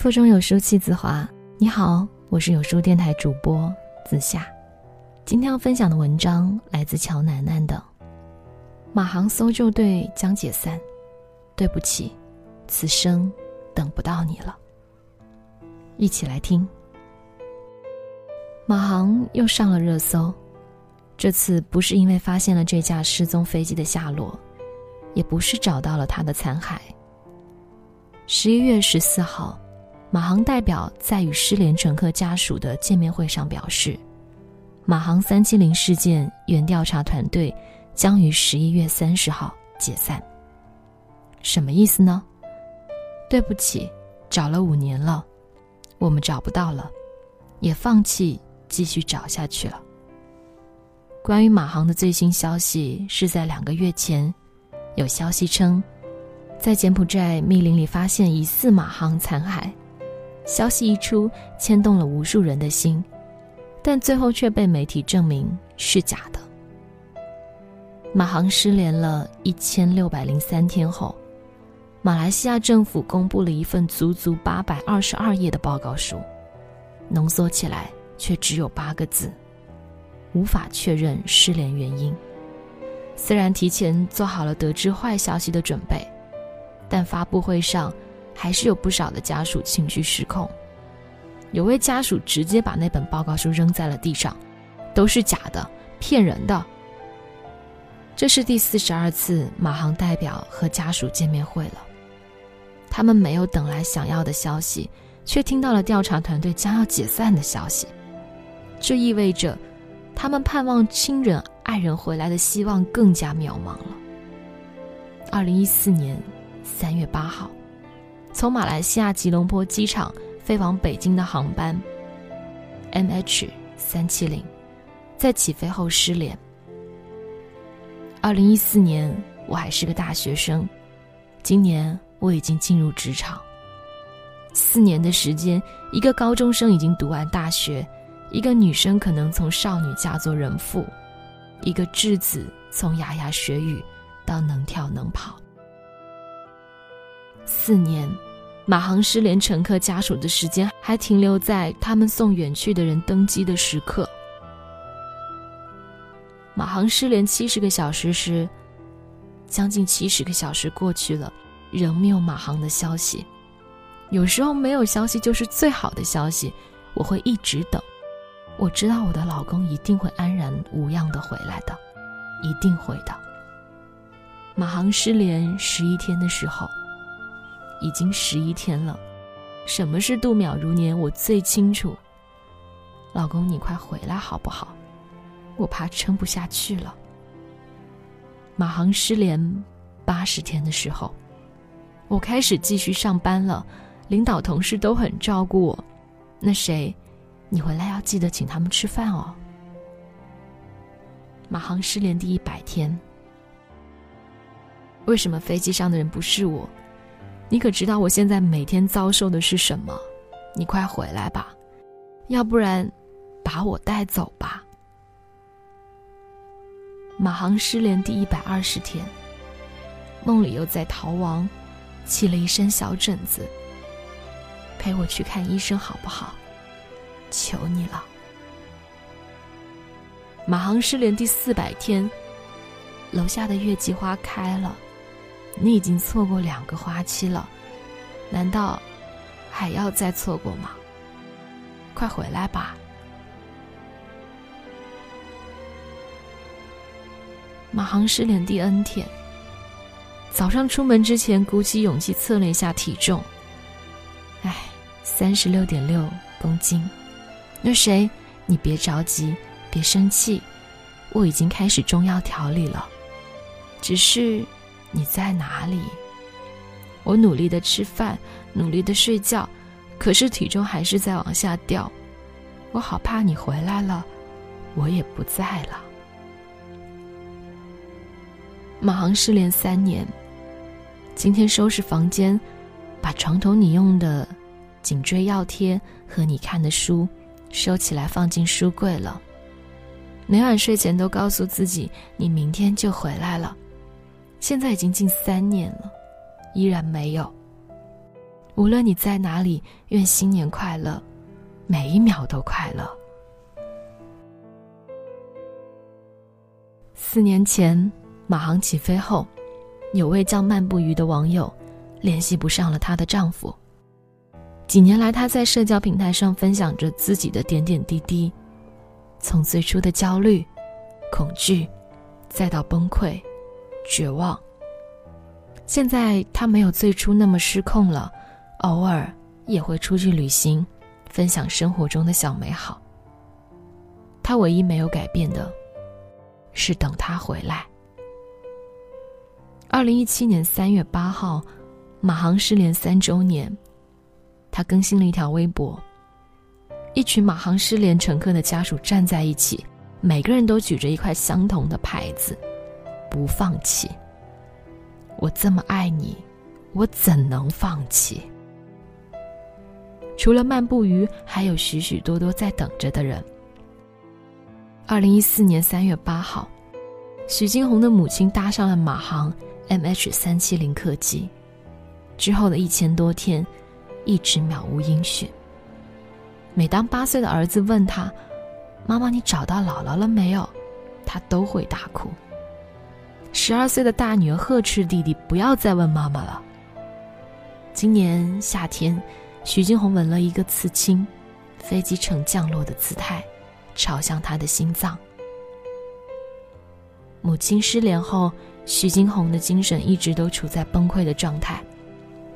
腹中有书气自华。你好，我是有书电台主播子夏。今天要分享的文章来自乔楠楠的《马航搜救队将解散》，对不起，此生等不到你了。一起来听。马航又上了热搜，这次不是因为发现了这架失踪飞机的下落，也不是找到了他的残骸。十一月十四号。马航代表在与失联乘客家属的见面会上表示，马航三七零事件原调查团队将于十一月三十号解散。什么意思呢？对不起，找了五年了，我们找不到了，也放弃继续找下去了。关于马航的最新消息是在两个月前，有消息称，在柬埔寨密林里发现疑似马航残骸。消息一出，牵动了无数人的心，但最后却被媒体证明是假的。马航失联了一千六百零三天后，马来西亚政府公布了一份足足八百二十二页的报告书，浓缩起来却只有八个字：无法确认失联原因。虽然提前做好了得知坏消息的准备，但发布会上。还是有不少的家属情绪失控，有位家属直接把那本报告书扔在了地上，都是假的，骗人的。这是第四十二次马航代表和家属见面会了，他们没有等来想要的消息，却听到了调查团队将要解散的消息，这意味着他们盼望亲人爱人回来的希望更加渺茫了。二零一四年三月八号。从马来西亚吉隆坡机场飞往北京的航班，MH 三七零，在起飞后失联。二零一四年我还是个大学生，今年我已经进入职场。四年的时间，一个高中生已经读完大学，一个女生可能从少女嫁作人妇，一个稚子从牙牙学语到能跳能跑。四年，马航失联乘客家属的时间还停留在他们送远去的人登机的时刻。马航失联七十个小时时，将近七十个小时过去了，仍没有马航的消息。有时候没有消息就是最好的消息，我会一直等。我知道我的老公一定会安然无恙的回来的，一定会的。马航失联十一天的时候。已经十一天了，什么是度秒如年？我最清楚。老公，你快回来好不好？我怕撑不下去了。马航失联八十天的时候，我开始继续上班了，领导同事都很照顾我。那谁，你回来要记得请他们吃饭哦。马航失联第一百天，为什么飞机上的人不是我？你可知道我现在每天遭受的是什么？你快回来吧，要不然，把我带走吧。马航失联第一百二十天，梦里又在逃亡，起了一身小疹子。陪我去看医生好不好？求你了。马航失联第四百天，楼下的月季花开了。你已经错过两个花期了，难道还要再错过吗？快回来吧！马航失联第 N 天，早上出门之前鼓起勇气测了一下体重，哎，三十六点六公斤。那谁，你别着急，别生气，我已经开始中药调理了，只是。你在哪里？我努力的吃饭，努力的睡觉，可是体重还是在往下掉。我好怕你回来了，我也不在了。马航失联三年，今天收拾房间，把床头你用的颈椎药贴和你看的书收起来放进书柜了。每晚睡前都告诉自己，你明天就回来了。现在已经近三年了，依然没有。无论你在哪里，愿新年快乐，每一秒都快乐。四年前，马航起飞后，有位叫漫步鱼的网友联系不上了她的丈夫。几年来，她在社交平台上分享着自己的点点滴滴，从最初的焦虑、恐惧，再到崩溃、绝望。现在他没有最初那么失控了，偶尔也会出去旅行，分享生活中的小美好。他唯一没有改变的。是等他回来。二零一七年三月八号，马航失联三周年，他更新了一条微博。一群马航失联乘客的家属站在一起，每个人都举着一块相同的牌子：“不放弃。”我这么爱你，我怎能放弃？除了漫步鱼，还有许许多多在等着的人。二零一四年三月八号，许金红的母亲搭上了马航 MH 三七零客机，之后的一千多天，一直渺无音讯。每当八岁的儿子问他：“妈妈，你找到姥姥了没有？”他都会大哭。十二岁的大女儿呵斥弟弟不要再问妈妈了。今年夏天，徐金红纹了一个刺青，飞机呈降落的姿态。朝向他的心脏。母亲失联后，徐金红的精神一直都处在崩溃的状态，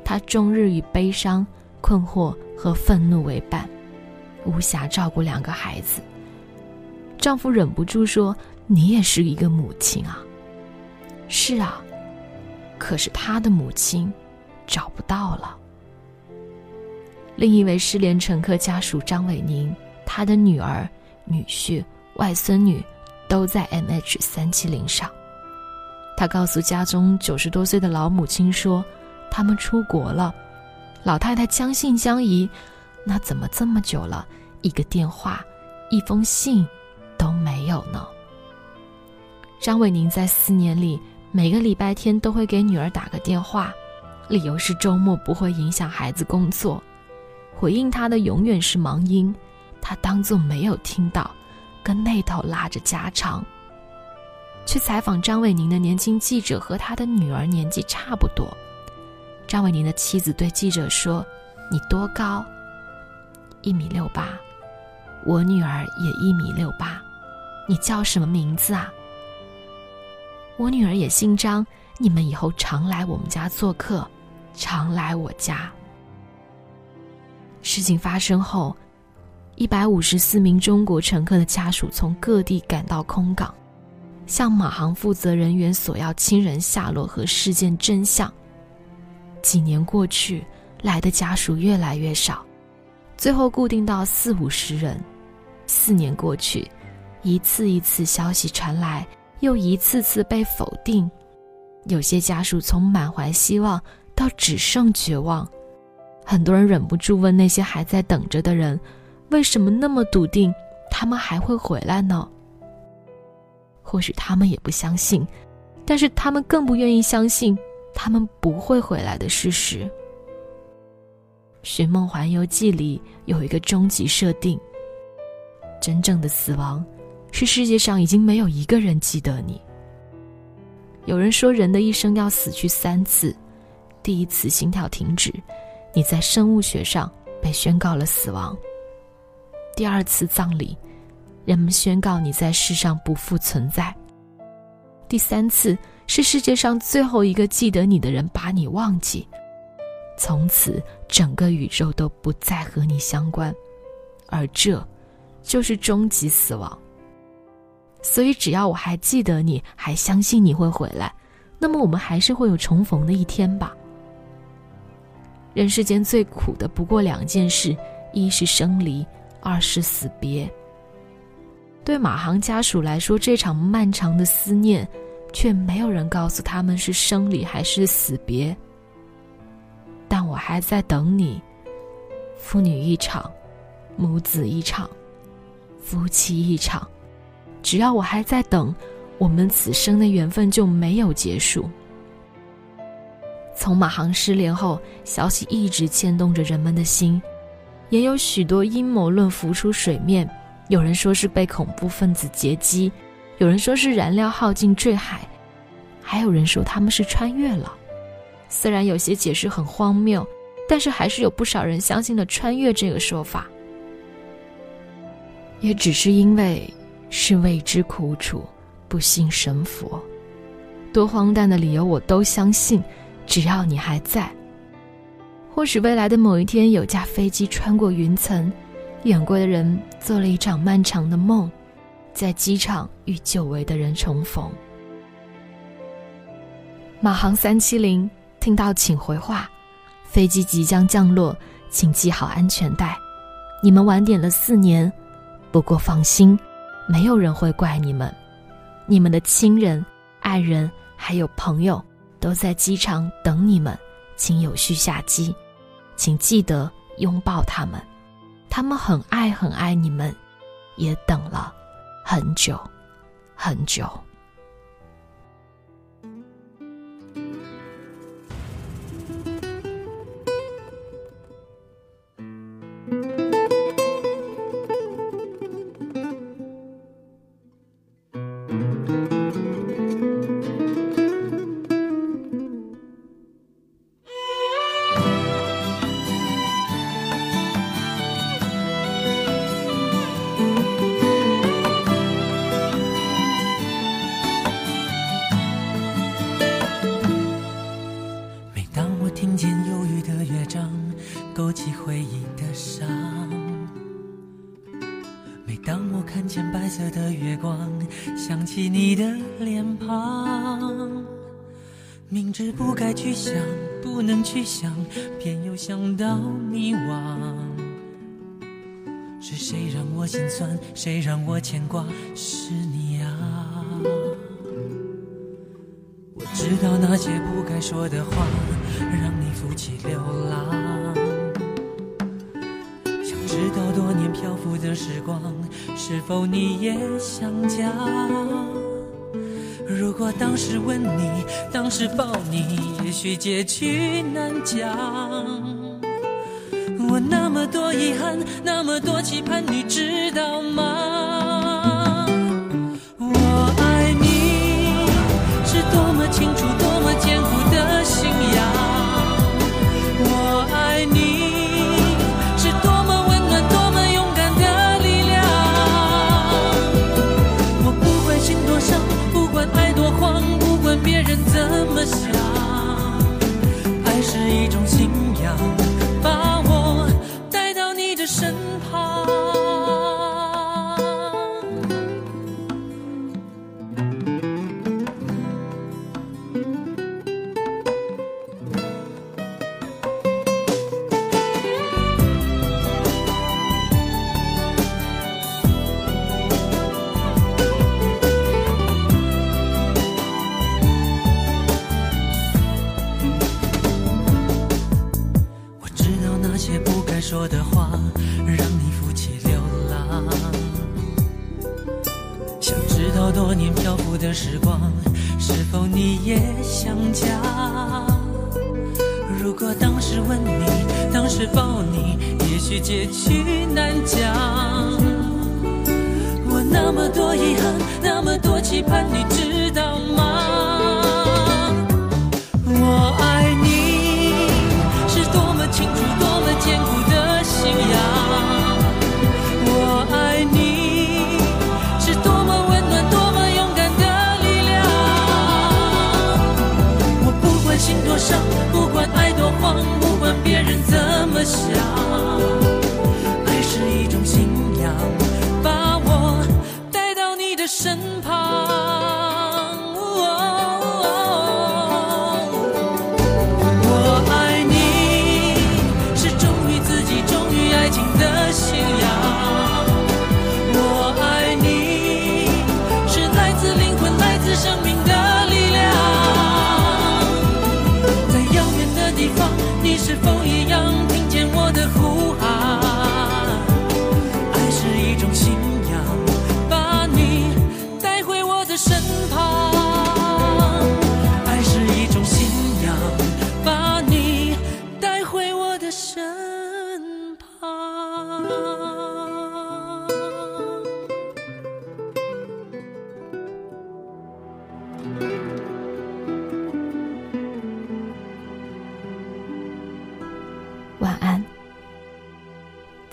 她终日与悲伤、困惑和愤怒为伴，无暇照顾两个孩子。丈夫忍不住说：“你也是一个母亲啊。”“是啊，可是他的母亲找不到了。”另一位失联乘客家属张伟宁，他的女儿。女婿、外孙女都在 MH 三七零上。他告诉家中九十多岁的老母亲说：“他们出国了。”老太太将信将疑：“那怎么这么久了，一个电话、一封信都没有呢？”张伟宁在四年里每个礼拜天都会给女儿打个电话，理由是周末不会影响孩子工作。回应他的永远是忙音。他当作没有听到，跟那头拉着家常。去采访张伟宁的年轻记者和他的女儿年纪差不多。张伟宁的妻子对记者说：“你多高？一米六八。我女儿也一米六八。你叫什么名字啊？我女儿也姓张。你们以后常来我们家做客，常来我家。”事情发生后。一百五十四名中国乘客的家属从各地赶到空港，向马航负责人员索要亲人下落和事件真相。几年过去，来的家属越来越少，最后固定到四五十人。四年过去，一次一次消息传来，又一次次被否定。有些家属从满怀希望到只剩绝望，很多人忍不住问那些还在等着的人。为什么那么笃定，他们还会回来呢？或许他们也不相信，但是他们更不愿意相信他们不会回来的事实。《寻梦环游记》里有一个终极设定：真正的死亡是世界上已经没有一个人记得你。有人说，人的一生要死去三次，第一次心跳停止，你在生物学上被宣告了死亡。第二次葬礼，人们宣告你在世上不复存在。第三次是世界上最后一个记得你的人把你忘记，从此整个宇宙都不再和你相关，而这，就是终极死亡。所以，只要我还记得你，还相信你会回来，那么我们还是会有重逢的一天吧。人世间最苦的不过两件事，一是生离。二是死别。对马航家属来说，这场漫长的思念，却没有人告诉他们是生离还是死别。但我还在等你，父女一场，母子一场，夫妻一场。只要我还在等，我们此生的缘分就没有结束。从马航失联后，消息一直牵动着人们的心，也有许多阴谋论浮出水面。有人说是被恐怖分子劫机，有人说是燃料耗尽坠海，还有人说他们是穿越了。虽然有些解释很荒谬，但是还是有不少人相信了穿越这个说法。也只是因为是未知苦楚，不信神佛。多荒诞的理由我都相信。只要你还在，或许未来的某一天，有架飞机穿过云层，远过的人做了一场漫长的梦，在机场与久违的人重逢。马航三七零，听到请回话，飞机即将降落，请系好安全带。你们晚点了四年，不过放心，没有人会怪你们。你们的亲人、爱人还有朋友。都在机场等你们，请有序下机，请记得拥抱他们，他们很爱很爱你们，也等了很久，很久。伤。每当我看见白色的月光，想起你的脸庞明知不该去想，不能去想，偏又想到迷惘。是谁让我心酸？谁让我牵挂？是你啊！我知道那些不该说的话，让你负气流浪。直到多年漂浮的时光，是否你也想家？如果当时吻你，当时抱你，也许结局难讲。我那么多遗憾，那么多期盼，你知道吗？当时抱你，也许结局难讲。我那么多遗憾，那么多期盼，你知道吗？我爱你，是多么清楚，多么坚固的信仰。我爱你，是多么温暖，多么勇敢。的力量。我，不管心多伤，不管爱多慌想，爱是一种信仰，把我带到你的身旁。哦，我爱你，是忠于自己、忠于爱情的信仰。我爱你，是来自灵魂、来自生命的力量。在遥远的地方，你是否一样？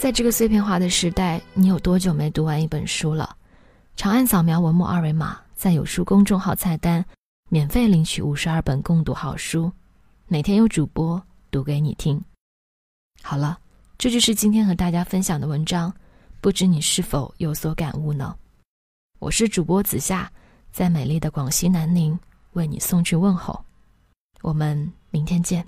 在这个碎片化的时代，你有多久没读完一本书了？长按扫描文末二维码，在有书公众号菜单免费领取五十二本共读好书，每天有主播读给你听。好了，这就是今天和大家分享的文章，不知你是否有所感悟呢？我是主播子夏，在美丽的广西南宁为你送去问候。我们明天见。